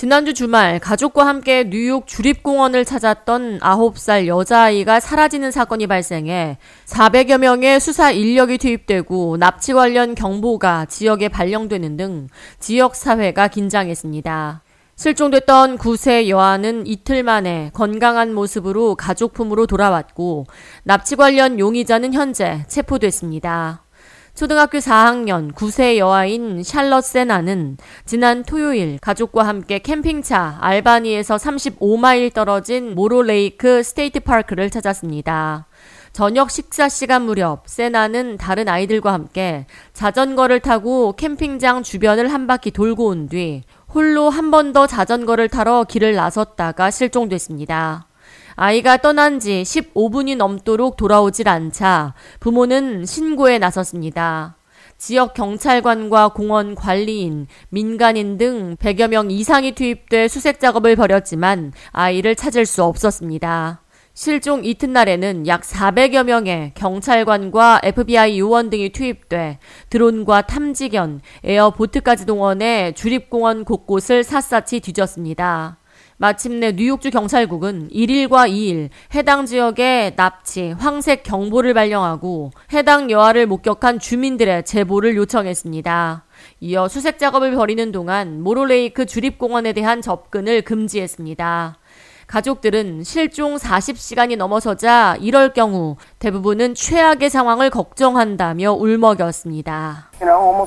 지난주 주말 가족과 함께 뉴욕 주립공원을 찾았던 9살 여자아이가 사라지는 사건이 발생해 400여 명의 수사 인력이 투입되고 납치 관련 경보가 지역에 발령되는 등 지역 사회가 긴장했습니다. 실종됐던 9세 여아는 이틀 만에 건강한 모습으로 가족 품으로 돌아왔고 납치 관련 용의자는 현재 체포됐습니다. 초등학교 4학년 9세 여아인 샬럿 세나는 지난 토요일 가족과 함께 캠핑차 알바니에서 35마일 떨어진 Moreau Lake State Park를 찾았습니다. 저녁 식사 시간 무렵 세나는 다른 아이들과 함께 자전거를 타고 캠핑장 주변을 한 바퀴 돌고 온 뒤 홀로 한 번 더 자전거를 타러 길을 나섰다가 실종됐습니다. 아이가 떠난 지 15분이 넘도록 돌아오질 않자 부모는 신고에 나섰습니다. 지역 경찰관과 공원 관리인, 민간인 등 100여 명 이상이 투입돼 수색 작업을 벌였지만 아이를 찾을 수 없었습니다. 실종 이튿날에는 약 400여 명의 경찰관과 FBI 요원 등이 투입돼 드론과 탐지견, 에어보트까지 동원해 주립공원 곳곳을 샅샅이 뒤졌습니다. 마침내 뉴욕주 경찰국은 1일과 2일 해당 지역에 납치, 황색 경보를 발령하고 해당 여아를 목격한 주민들의 제보를 요청했습니다. 이어 수색 작업을 벌이는 동안 모로레이크 주립공원에 대한 접근을 금지했습니다. 가족들은 실종 40시간이 넘어서자 이럴 경우 대부분은 최악의 상황을 걱정한다며 울먹였습니다. You know,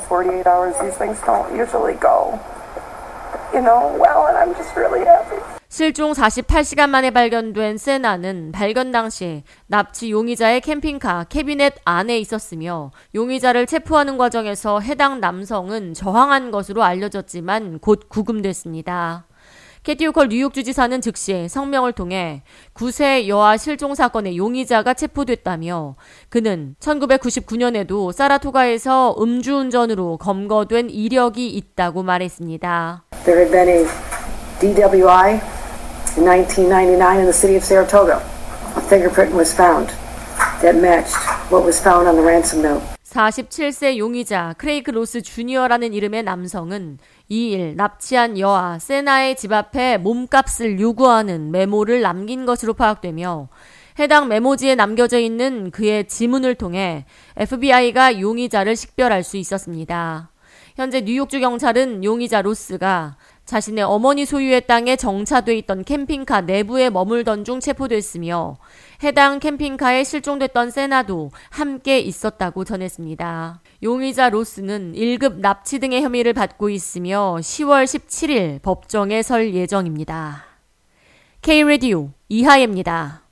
실종 48시간 만에 발견된 세나는 발견 당시 납치 용의자의 캠핑카 캐비넷 안에 있었으며 용의자를 체포하는 과정에서 해당 남성은 저항한 것으로 알려졌지만 곧 구금됐습니다. 캐티 오컬 뉴욕 주지사는 즉시 성명을 통해 9세 여아 실종 사건의 용의자가 체포됐다며 그는 1999년에도 사라토가에서 음주운전으로 검거된 이력이 있다고 말했습니다. There had been a DWI in 1999 in the city of Saratoga. A fingerprint was found that matched what was found on the ransom note. 47세 용의자 크레이크 로스 주니어라는 이름의 남성은 2일 납치한 여아 세나의 집 앞에 몸값을 요구하는 메모를 남긴 것으로 파악되며 해당 메모지에 남겨져 있는 그의 지문을 통해 FBI가 용의자를 식별할 수 있었습니다. 현재 뉴욕주 경찰은 용의자 로스가 자신의 어머니 소유의 땅에 정차돼 있던 캠핑카 내부에 머물던 중 체포됐으며 해당 캠핑카에 실종됐던 세나도 함께 있었다고 전했습니다. 용의자 로스는 1급 납치 등의 혐의를 받고 있으며 10월 17일 법정에 설 예정입니다. K-Radio 이하예입니다.